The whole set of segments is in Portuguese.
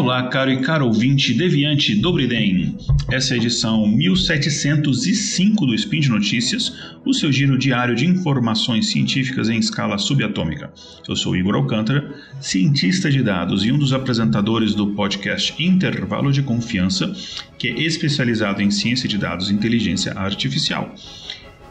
Olá, caro e caro ouvinte deviante Dobriden. Essa é a edição 1705 do Spin de Notícias, o seu giro diário de informações científicas em escala subatômica. Eu sou Igor Alcântara, cientista de dados e um dos apresentadores do podcast Intervalo de Confiança, que é especializado em ciência de dados e inteligência artificial.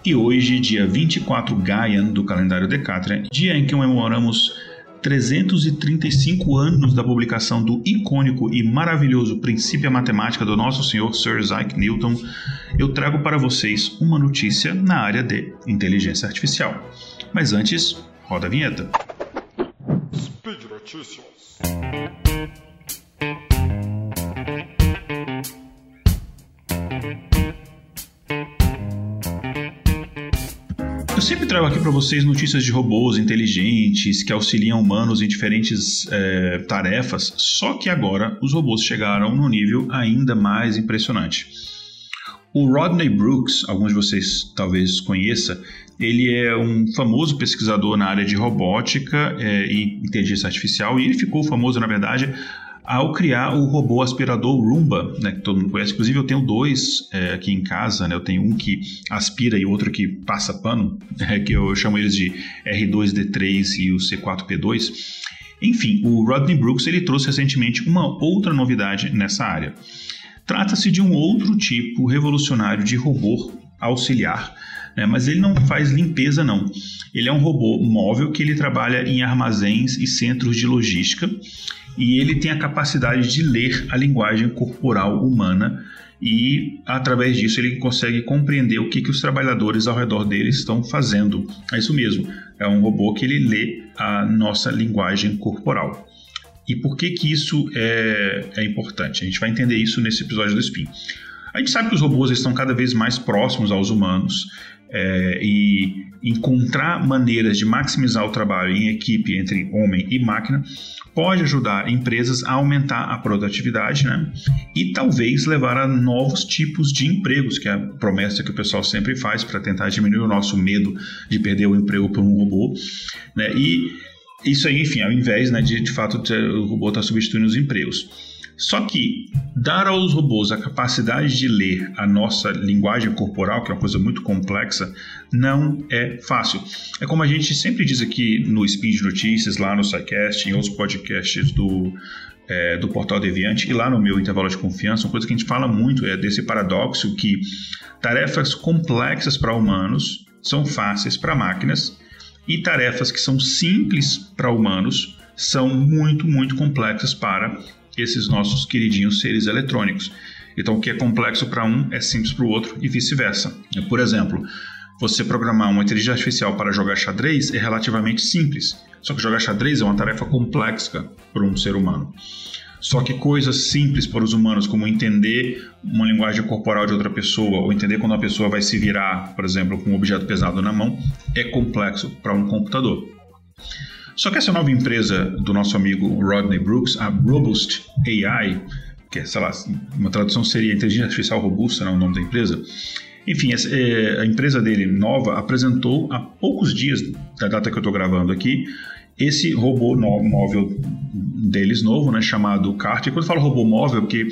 E hoje, dia 24 Gaian do calendário Decatria, dia em que comemoramos 335 anos da publicação do icônico e maravilhoso Princípio Matemática do nosso senhor Sir Isaac Newton, eu trago para vocês uma notícia na área de inteligência artificial. Mas antes, roda a vinheta. Speed Notícias. Sempre trago aqui para vocês notícias de robôs inteligentes que auxiliam humanos em diferentes é, tarefas, só que agora os robôs chegaram num nível ainda mais impressionante. O Rodney Brooks, alguns de vocês talvez conheçam, ele é um famoso pesquisador na área de robótica é, e inteligência artificial e ele ficou famoso, na verdade, ao criar o robô aspirador Roomba, né, que todo mundo conhece. Inclusive, eu tenho dois é, aqui em casa, né? Eu tenho um que aspira e outro que passa pano, é, que eu chamo eles de R2D3 e o C4P2. Enfim, o Rodney Brooks ele trouxe recentemente uma outra novidade nessa área. Trata-se de um outro tipo revolucionário de robô auxiliar, né, mas ele não faz limpeza não. Ele é um robô móvel que ele trabalha em armazéns e centros de logística e ele tem a capacidade de ler a linguagem corporal humana e através disso ele consegue compreender o que, que os trabalhadores ao redor dele estão fazendo. É isso mesmo, é um robô que ele lê a nossa linguagem corporal. E por que, que isso é, é importante? A gente vai entender isso nesse episódio do Spin. A gente sabe que os robôs estão cada vez mais próximos aos humanos é, e encontrar maneiras de maximizar o trabalho em equipe entre homem e máquina pode ajudar empresas a aumentar a produtividade né? e talvez levar a novos tipos de empregos, que é a promessa que o pessoal sempre faz para tentar diminuir o nosso medo de perder o emprego por um robô. Né? E isso aí, enfim, ao invés né, de de fato o robô estar tá substituindo os empregos. Só que dar aos robôs a capacidade de ler a nossa linguagem corporal, que é uma coisa muito complexa, não é fácil. É como a gente sempre diz aqui no Speed Notícias, lá no SciCast, em outros podcasts do, é, do Portal Deviante e lá no meu intervalo de confiança, uma coisa que a gente fala muito é desse paradoxo que tarefas complexas para humanos são fáceis para máquinas e tarefas que são simples para humanos são muito, muito complexas para esses nossos queridinhos seres eletrônicos. Então, o que é complexo para um é simples para o outro e vice-versa. Por exemplo, você programar uma inteligência artificial para jogar xadrez é relativamente simples. Só que jogar xadrez é uma tarefa complexa para um ser humano. Só que coisas simples para os humanos, como entender uma linguagem corporal de outra pessoa, ou entender quando a pessoa vai se virar, por exemplo, com um objeto pesado na mão, é complexo para um computador. Só que essa nova empresa do nosso amigo Rodney Brooks, a Robust AI, que é, sei lá, uma tradução seria Inteligência Artificial Robusta, não é o nome da empresa. Enfim, é, a empresa dele nova apresentou há poucos dias da data que eu estou gravando aqui esse robô móvel deles novo, né, chamado CART. E quando eu falo robô móvel, porque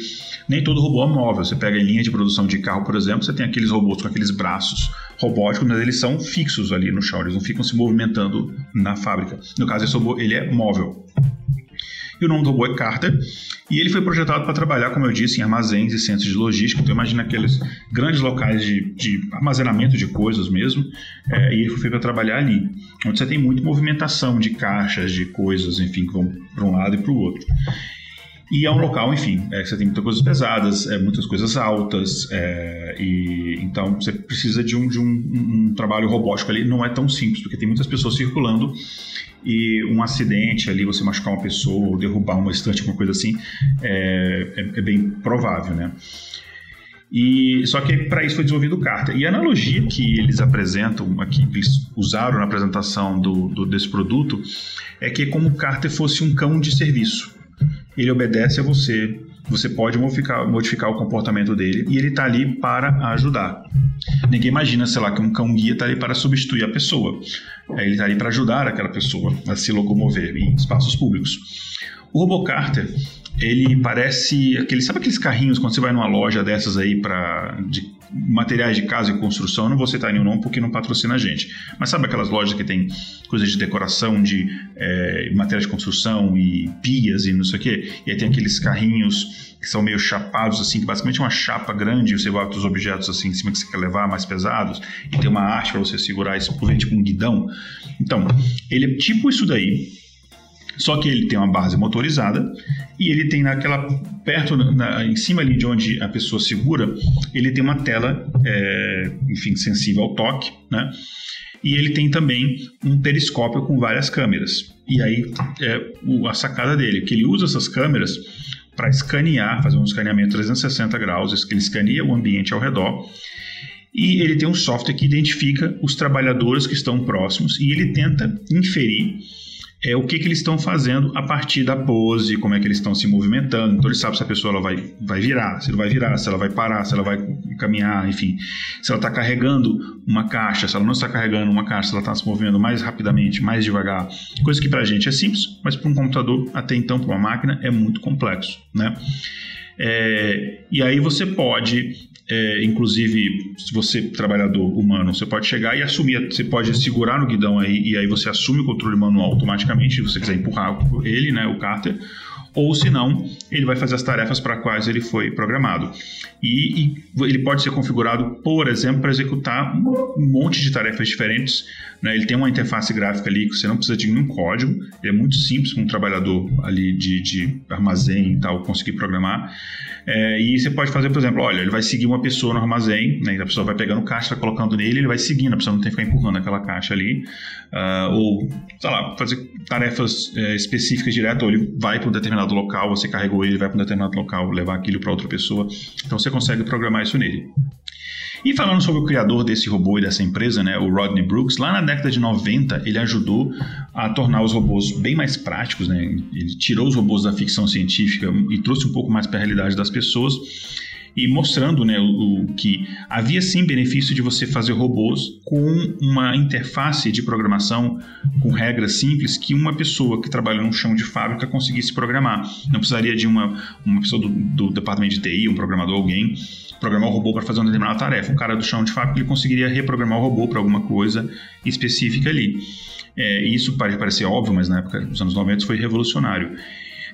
nem todo robô é móvel. Você pega em linha de produção de carro, por exemplo, você tem aqueles robôs com aqueles braços robóticos, mas eles são fixos ali no chão, eles não ficam se movimentando na fábrica. No caso, esse robô ele é móvel. E o nome do robô é Carter. E ele foi projetado para trabalhar, como eu disse, em armazéns e centros de logística. Então, imagina aqueles grandes locais de, de armazenamento de coisas mesmo. É, e ele foi feito para trabalhar ali, onde você tem muita movimentação de caixas, de coisas, enfim, que vão para um lado e para o outro. E é um local, enfim, é, você tem muitas coisas pesadas, é, muitas coisas altas, é, e então você precisa de, um, de um, um, trabalho robótico ali. Não é tão simples, porque tem muitas pessoas circulando e um acidente ali, você machucar uma pessoa ou derrubar uma estante, alguma coisa assim, é, é, é bem provável, né? E só que para isso foi desenvolvido o Carter. E a analogia que eles apresentam que eles usaram na apresentação do, do, desse produto, é que é como o Carter fosse um cão de serviço ele obedece a você, você pode modificar, modificar o comportamento dele e ele está ali para ajudar. Ninguém imagina, sei lá, que um cão guia está ali para substituir a pessoa. É, ele está ali para ajudar aquela pessoa a se locomover em espaços públicos. O robô Carter ele parece aquele, sabe aqueles carrinhos quando você vai numa loja dessas aí para de materiais de casa e construção, eu não vou citar nenhum nome porque não patrocina a gente. Mas sabe aquelas lojas que tem coisas de decoração, de é, materiais de construção e pias e não sei o quê? E aí tem aqueles carrinhos que são meio chapados, assim, que basicamente é uma chapa grande, você bota os objetos assim em cima que você quer levar, mais pesados, e tem uma arte para você segurar isso por tipo um guidão. Então, ele é tipo isso daí, só que ele tem uma base motorizada e ele tem naquela perto, na, em cima ali de onde a pessoa segura, ele tem uma tela, é, enfim, sensível ao toque, né? E ele tem também um periscópio com várias câmeras. E aí é a sacada dele, que ele usa essas câmeras para escanear, fazer um escaneamento 360 graus, ele escaneia o ambiente ao redor e ele tem um software que identifica os trabalhadores que estão próximos e ele tenta inferir é o que, que eles estão fazendo a partir da pose, como é que eles estão se movimentando. Então ele sabe se a pessoa ela vai, vai virar, se ela vai virar, se ela vai parar, se ela vai caminhar, enfim. Se ela está carregando uma caixa, se ela não está carregando uma caixa, se ela está se movendo mais rapidamente, mais devagar. Coisa que para a gente é simples, mas para um computador, até então, para uma máquina, é muito complexo. Né? É, e aí você pode é, inclusive, se você trabalhador humano, você pode chegar e assumir, você pode segurar no guidão aí e aí você assume o controle manual automaticamente, se você quiser empurrar ele, né, o cárter, ou se não, ele vai fazer as tarefas para quais ele foi programado. E, e, ele pode ser configurado, por exemplo, para executar um monte de tarefas diferentes. Né? Ele tem uma interface gráfica ali que você não precisa de nenhum código, ele é muito simples para um trabalhador ali de, de armazém e tal conseguir programar. É, e você pode fazer, por exemplo, olha, ele vai seguir uma pessoa no armazém, né, a pessoa vai pegando caixa, tá colocando nele, ele vai seguindo, a pessoa não tem que ficar empurrando aquela caixa ali. Uh, ou, sei lá, fazer tarefas é, específicas direto, ou ele vai para um determinado local, você carregou ele, vai para um determinado local, levar aquilo para outra pessoa. Então você consegue programar isso nele. E falando sobre o criador desse robô e dessa empresa, né, o Rodney Brooks, lá na década de 90 ele ajudou a tornar os robôs bem mais práticos, né? Ele tirou os robôs da ficção científica e trouxe um pouco mais para a realidade das pessoas e mostrando né, o, que havia sim benefício de você fazer robôs com uma interface de programação com regras simples que uma pessoa que trabalha no chão de fábrica conseguisse programar. Não precisaria de uma, uma pessoa do, do departamento de TI, um programador, alguém programar o robô para fazer uma determinada tarefa. O cara do chão de fábrica ele conseguiria reprogramar o robô para alguma coisa específica ali. É, isso pode parecer óbvio, mas na época dos anos 90 foi revolucionário.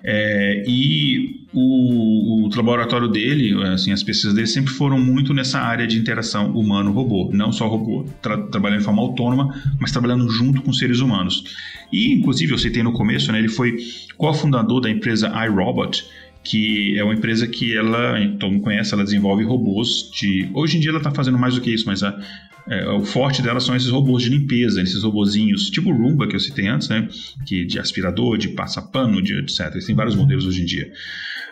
É, e o, o, laboratório dele, assim, as pesquisas dele sempre foram muito nessa área de interação humano-robô, não só robô, tra trabalhando de forma autônoma, mas trabalhando junto com seres humanos. E, inclusive, eu citei no começo, né, ele foi cofundador da empresa iRobot, que é uma empresa que ela, todo mundo conhece, ela desenvolve robôs de... Hoje em dia ela está fazendo mais do que isso, mas a, é, o forte dela são esses robôs de limpeza, esses robozinhos, tipo o Roomba que eu citei antes, né? Que de aspirador, de passapano, de etc. Eles têm vários modelos hoje em dia.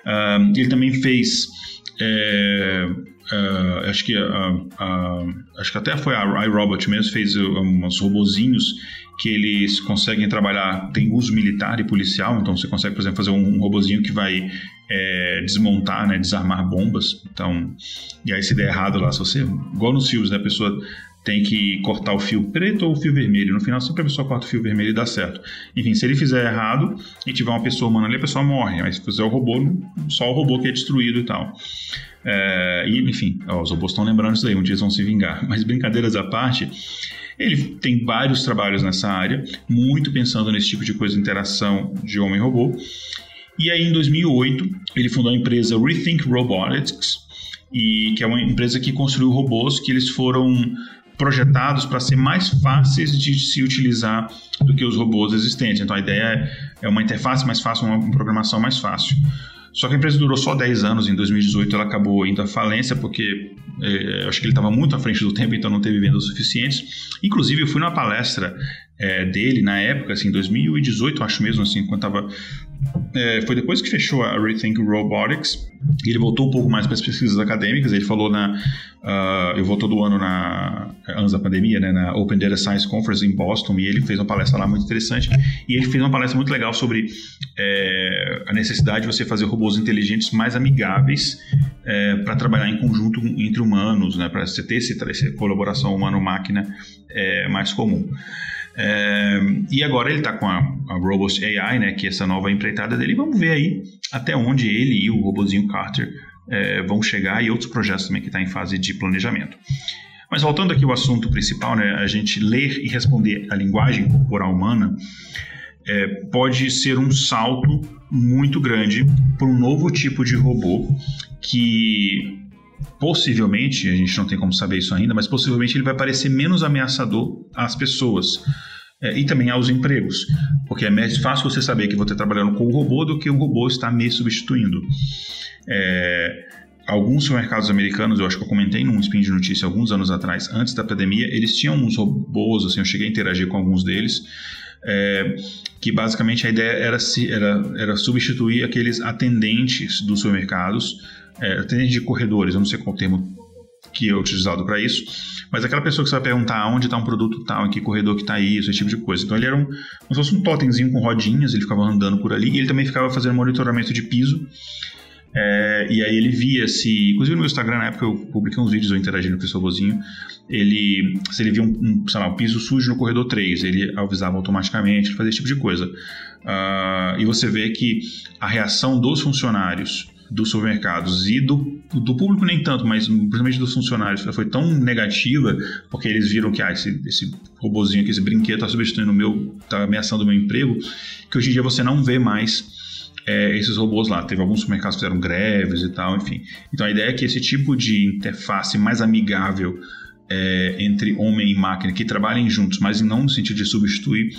Uh, ele também fez é, uh, acho que acho que até foi a iRobot mesmo fez uns robozinhos que eles conseguem trabalhar tem uso militar e policial então você consegue por exemplo fazer um, um robozinho que vai é, desmontar né desarmar bombas então e aí se der errado lá se você igual nos fios né a pessoa tem que cortar o fio preto ou o fio vermelho. No final, sempre a pessoa corta o fio vermelho e dá certo. Enfim, se ele fizer errado e tiver uma pessoa humana ali, a pessoa morre. Mas se fizer o robô, só o robô que é destruído e tal. É, e, enfim, ó, os robôs estão lembrando isso daí, um dia eles vão se vingar. Mas brincadeiras à parte, ele tem vários trabalhos nessa área, muito pensando nesse tipo de coisa, interação de homem-robô. E aí, em 2008, ele fundou a empresa Rethink Robotics, e que é uma empresa que construiu robôs que eles foram projetados para ser mais fáceis de se utilizar do que os robôs existentes. Então a ideia é uma interface mais fácil, uma programação mais fácil. Só que a empresa durou só 10 anos, em 2018 ela acabou indo à falência, porque é, acho que ele estava muito à frente do tempo, então não teve vendas suficientes. Inclusive, eu fui numa palestra é, dele na época, assim, 2018, acho mesmo, assim, quando estava. É, foi depois que fechou a Rethink Robotics, ele voltou um pouco mais para as pesquisas acadêmicas. Ele falou na. Uh, eu vou todo ano na. Antes da pandemia, né, na Open Data Science Conference em Boston, e ele fez uma palestra lá muito interessante. E ele fez uma palestra muito legal sobre é, a necessidade de você fazer robôs inteligentes mais amigáveis é, para trabalhar em conjunto entre humanos, né, para você ter essa colaboração humano-máquina é, mais comum. É, e agora ele está com a, a Robust AI, né, que é essa nova empreitada dele. Vamos ver aí até onde ele e o robozinho Carter é, vão chegar e outros projetos também que estão tá em fase de planejamento. Mas voltando aqui ao assunto principal, né, a gente ler e responder a linguagem corporal humana é, pode ser um salto muito grande para um novo tipo de robô que possivelmente, a gente não tem como saber isso ainda, mas possivelmente ele vai parecer menos ameaçador às pessoas. É, e também aos empregos, porque é mais fácil você saber que vou estar trabalhando com o robô do que o robô está me substituindo. É, alguns supermercados americanos, eu acho que eu comentei num spin de notícia alguns anos atrás, antes da pandemia, eles tinham uns robôs, assim, eu cheguei a interagir com alguns deles, é, que basicamente a ideia era, era, era substituir aqueles atendentes dos supermercados, é, de corredores, eu não sei qual termo que é utilizado para isso, mas aquela pessoa que você vai perguntar onde está um produto tal, em que corredor que está isso, esse tipo de coisa. Então ele era um, como se fosse um totemzinho com rodinhas, ele ficava andando por ali e ele também ficava fazendo monitoramento de piso é, e aí ele via se, inclusive no meu Instagram, na época eu publiquei uns vídeos eu interagindo com esse robozinho, ele, se ele via um, um, lá, um piso sujo no corredor 3, ele avisava automaticamente, ele fazia esse tipo de coisa. Uh, e você vê que a reação dos funcionários dos supermercados e do, do público nem tanto, mas principalmente dos funcionários foi tão negativa, porque eles viram que ah, esse, esse robozinho aqui, esse brinquedo está substituindo o meu, está ameaçando o meu emprego, que hoje em dia você não vê mais é, esses robôs lá. Teve alguns supermercados que fizeram greves e tal, enfim. Então a ideia é que esse tipo de interface mais amigável é, entre homem e máquina, que trabalhem juntos, mas não no sentido de substituir,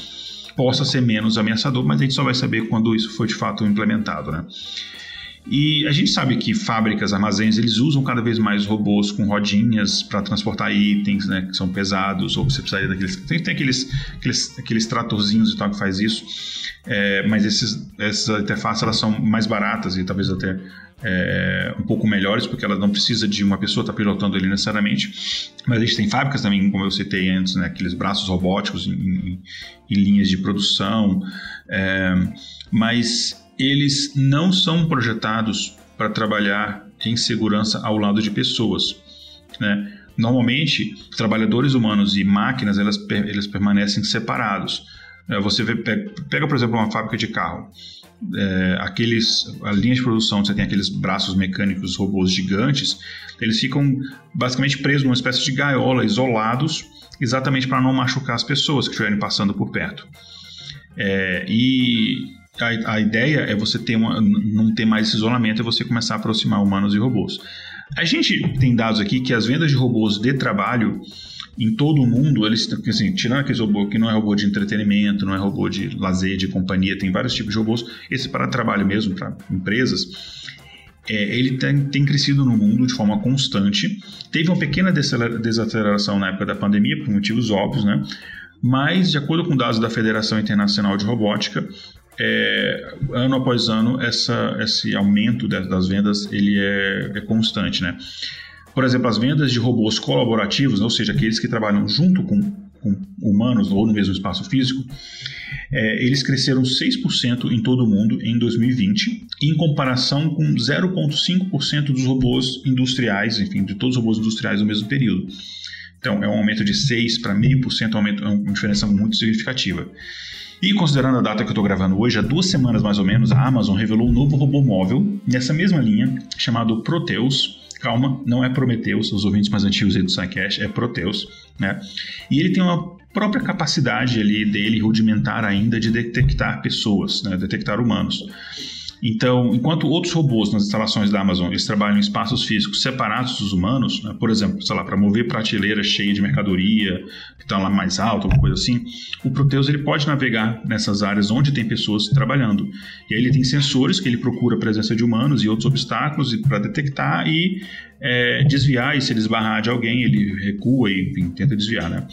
possa ser menos ameaçador, mas a gente só vai saber quando isso for de fato implementado, né? E a gente sabe que fábricas, armazéns, eles usam cada vez mais robôs com rodinhas para transportar itens, né, que são pesados, ou você precisaria daqueles. Tem, tem aqueles, aqueles, aqueles tratorzinhos e tal que faz isso. É, mas esses, essas interfaces elas são mais baratas e talvez até é, um pouco melhores, porque ela não precisa de uma pessoa estar tá pilotando ele necessariamente. Mas a gente tem fábricas também, como eu citei antes, né, aqueles braços robóticos em, em, em linhas de produção. É, mas eles não são projetados para trabalhar em segurança ao lado de pessoas. Né? Normalmente, trabalhadores humanos e máquinas elas, eles permanecem separados. É, você vê, pega, por exemplo, uma fábrica de carro. É, aqueles, a linha de produção, você tem aqueles braços mecânicos, robôs gigantes, eles ficam basicamente presos numa espécie de gaiola, isolados, exatamente para não machucar as pessoas que estiverem passando por perto. É, e a, a, ideia é você ter uma, não ter mais esse isolamento e você começar a aproximar humanos e robôs. A gente tem dados aqui que as vendas de robôs de trabalho em todo o mundo, eles assim, tirando aquele robô que não é robô de entretenimento, não é robô de lazer, de companhia, tem vários tipos de robôs, esse para trabalho mesmo, para empresas, é, ele tem, tem, crescido no mundo de forma constante. Teve uma pequena desaceleração na época da pandemia, por motivos óbvios, né? Mas, de acordo com dados da Federação Internacional de Robótica, é, ano após ano essa, esse aumento das vendas ele é, é, constante, né? Por exemplo, as vendas de robôs colaborativos, ou seja, aqueles que trabalham junto com, com humanos ou no mesmo espaço físico, é, eles cresceram 6% em todo o mundo em 2020, em comparação com 0,5% dos robôs industriais, enfim, de todos os robôs industriais no mesmo período. Então, é um aumento de 6 para 0,5%, é uma diferença muito significativa. E considerando a data que eu estou gravando hoje, há duas semanas mais ou menos, a Amazon revelou um novo robô móvel nessa mesma linha, chamado Proteus. Calma, não é Prometheus, os ouvintes mais antigos aí do SciCash, é Proteus, né? E ele tem uma própria capacidade ali dele rudimentar ainda de detectar pessoas, né? detectar humanos. Então, enquanto outros robôs nas instalações da Amazon eles trabalham em espaços físicos separados dos humanos, né? por exemplo, sei lá, para mover prateleira cheia de mercadoria que está lá mais alto, alguma coisa assim, o Proteus ele pode navegar nessas áreas onde tem pessoas trabalhando. E aí ele tem sensores que ele procura a presença de humanos e outros obstáculos para detectar e é, desviar. E se ele esbarrar de alguém, ele recua e enfim, tenta desviar, né?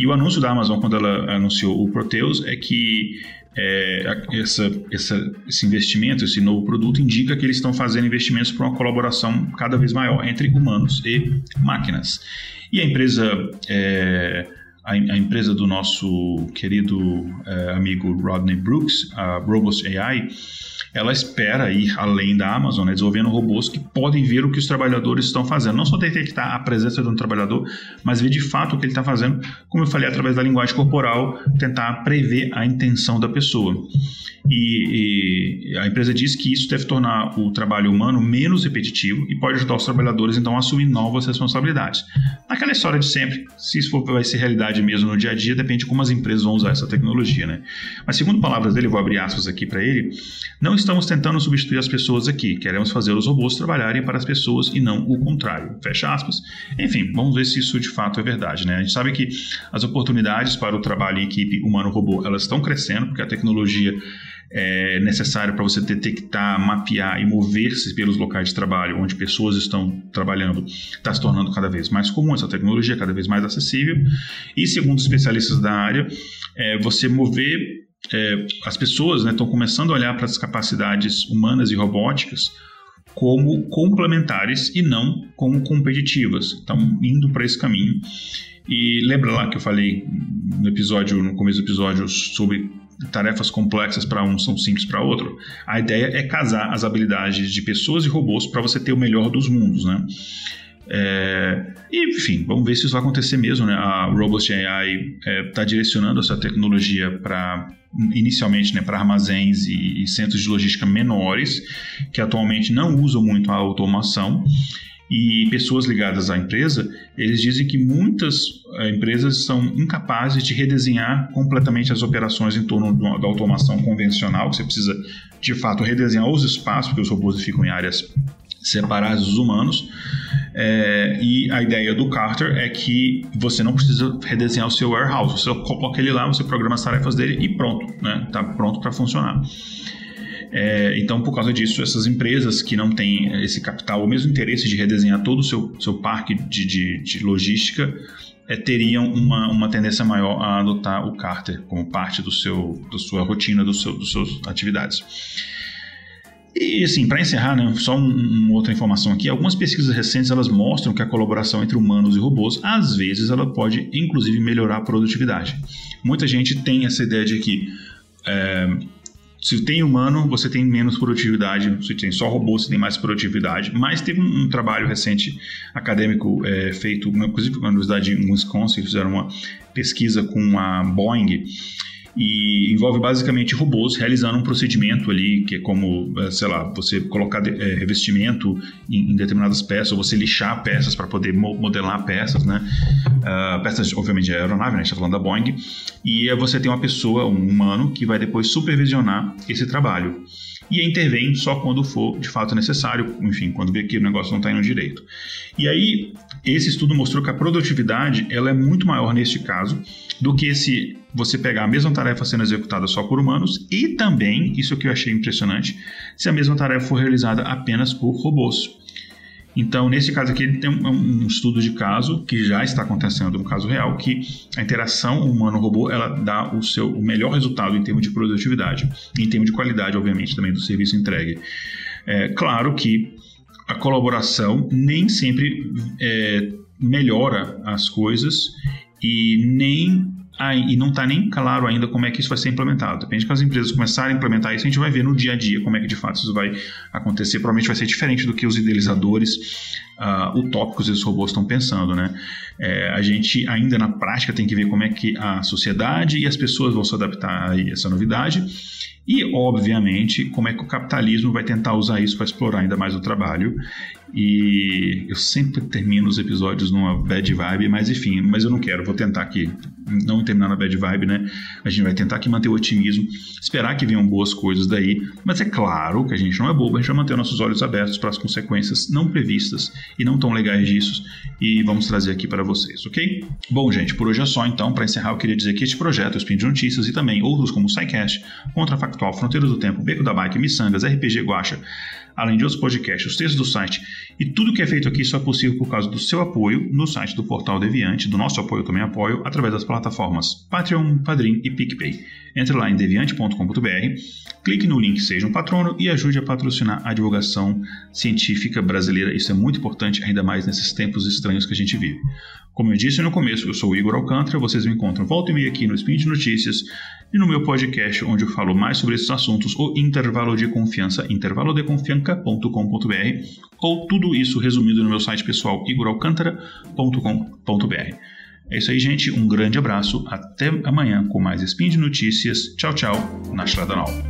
E o anúncio da Amazon quando ela anunciou o Proteus é que é, essa, essa, esse investimento, esse novo produto, indica que eles estão fazendo investimentos para uma colaboração cada vez maior entre humanos e máquinas. E a empresa é, a, a empresa do nosso querido é, amigo Rodney Brooks, a Robust AI, ela espera ir além da Amazon, né, desenvolvendo robôs que podem ver o que os trabalhadores estão fazendo. Não só detectar a presença de um trabalhador, mas ver de fato o que ele está fazendo, como eu falei, através da linguagem corporal, tentar prever a intenção da pessoa. E, e, a empresa diz que isso deve tornar o trabalho humano menos repetitivo e pode ajudar os trabalhadores então a assumir novas responsabilidades. Naquela história de sempre, se isso for, vai ser realidade mesmo no dia a dia, depende de como as empresas vão usar essa tecnologia, né? Mas segundo palavras dele, vou abrir aspas aqui para ele, não estamos tentando substituir as pessoas aqui, queremos fazer os robôs trabalharem para as pessoas e não o contrário. Fecha aspas. Enfim, vamos ver se isso de fato é verdade, né? A gente sabe que as oportunidades para o trabalho em equipe humano-robô, elas estão crescendo, porque a tecnologia é necessário para você detectar, mapear e mover-se pelos locais de trabalho onde pessoas estão trabalhando está se tornando cada vez mais comum, essa tecnologia é cada vez mais acessível. E segundo especialistas da área, é, você mover é, as pessoas estão né, começando a olhar para as capacidades humanas e robóticas como complementares e não como competitivas. Estão indo para esse caminho. E lembra lá que eu falei no episódio, no começo do episódio, sobre tarefas complexas para um são simples para outro. A ideia é casar as habilidades de pessoas e robôs para você ter o melhor dos mundos, né? É, enfim, vamos ver se isso vai acontecer mesmo. Né? A Robust AI está é, tá direcionando essa tecnologia para inicialmente né, para armazéns e, e, centros de logística menores, que atualmente não usam muito a automação e pessoas ligadas à empresa, eles dizem que muitas eh, empresas são incapazes de redesenhar completamente as operações em torno da automação convencional, que você precisa de fato redesenhar os espaços, porque os robôs ficam em áreas separadas dos humanos. É, e a ideia do Carter é que você não precisa redesenhar o seu warehouse, você coloca ele lá, você programa as tarefas dele e pronto, né? Tá pronto para funcionar. É, então, por causa disso, essas empresas que não têm esse capital, ou mesmo interesse de redesenhar todo o seu, seu parque de, de, de logística, é, teriam uma, uma tendência maior a adotar o Carter como parte do seu, da sua rotina, do seu, suas atividades. E assim, para encerrar, né, só um, uma outra informação aqui, algumas pesquisas recentes elas mostram que a colaboração entre humanos e robôs, às vezes, ela pode inclusive melhorar a produtividade. Muita gente tem essa ideia de que é, se tem humano, você tem menos produtividade. Se tem só robô, você tem mais produtividade. Mas teve um, trabalho recente acadêmico é, feito, inclusive na Universidade de Wisconsin, fizeram uma pesquisa com a Boeing e envolve basicamente robôs realizando um procedimento ali que é como, eh, sei lá, você colocar é, revestimento em, em, determinadas peças, ou você lixar peças para poder modelar peças, né? Uh, peças, obviamente, de aeronave, né? A gente está falando da Boeing. E você tem uma pessoa, um humano, que vai depois supervisionar esse trabalho e intervém só quando for de fato necessário, enfim, quando vê que o negócio não está indo direito. E aí, esse estudo mostrou que a produtividade ela é muito maior neste caso do que se você pegar a mesma tarefa sendo executada só por humanos e também, isso que eu achei impressionante, se a mesma tarefa for realizada apenas por robôs. Então, nesse caso aqui, tem um, estudo de caso que já está acontecendo, um caso real, que a interação humano-robô ela dá o seu o melhor resultado em termos de produtividade, em termos de qualidade, obviamente, também do serviço entregue. É, claro que a colaboração nem sempre é, melhora as coisas e nem e não está nem claro ainda como é que isso vai ser implementado. Depende que as empresas começarem a implementar isso, a gente vai ver no dia a dia como é que de fato isso vai acontecer. Provavelmente vai ser diferente do que os idealizadores uh, utópicos desses robôs estão pensando, né? É, a gente ainda na prática tem que ver como é que a sociedade e as pessoas vão se adaptar a essa novidade e, obviamente, como é que o capitalismo vai tentar usar isso para explorar ainda mais o trabalho. E eu sempre termino os episódios numa bad vibe, mas enfim, mas eu não quero, vou tentar aqui não terminar na bad vibe, né? A gente vai tentar aqui manter o otimismo, esperar que venham boas coisas daí, mas é claro que a gente não é bobo, a gente vai manter nossos olhos abertos para as consequências não previstas e não tão legais disso e vamos trazer aqui para vocês, ok? Bom, gente, por hoje é só então. Para encerrar, eu queria dizer que este projeto, o Spin de Notícias e também outros como o SciCast, Contrafactual, Fronteiras do Tempo, Beco da Bike, Missangas, RPG Guacha, além de outros podcasts, os textos do site e tudo que é feito aqui só é possível por causa do seu apoio no site do Portal Deviante, do nosso apoio também apoio, através das plataformas Patreon, Padrim e PicPay. Entre lá em deviante.com.br, clique no link Seja um Patrono e ajude a patrocinar a divulgação científica brasileira. Isso é muito importante, ainda mais nesses tempos estranhos que a gente vive. Como eu disse no começo, eu sou o Igor Alcântara, vocês me encontram volta e meia aqui no Spin de Notícias e no meu podcast, onde eu falo mais sobre esses assuntos, o Intervalo de Confiança, intervalodeconfianca.com.br, ou tudo isso resumido no meu site pessoal, igoralcantara.com.br. É isso aí, gente. Um grande abraço. Até amanhã com mais Spin de Notícias. Tchau, tchau. Na Estrada Nova.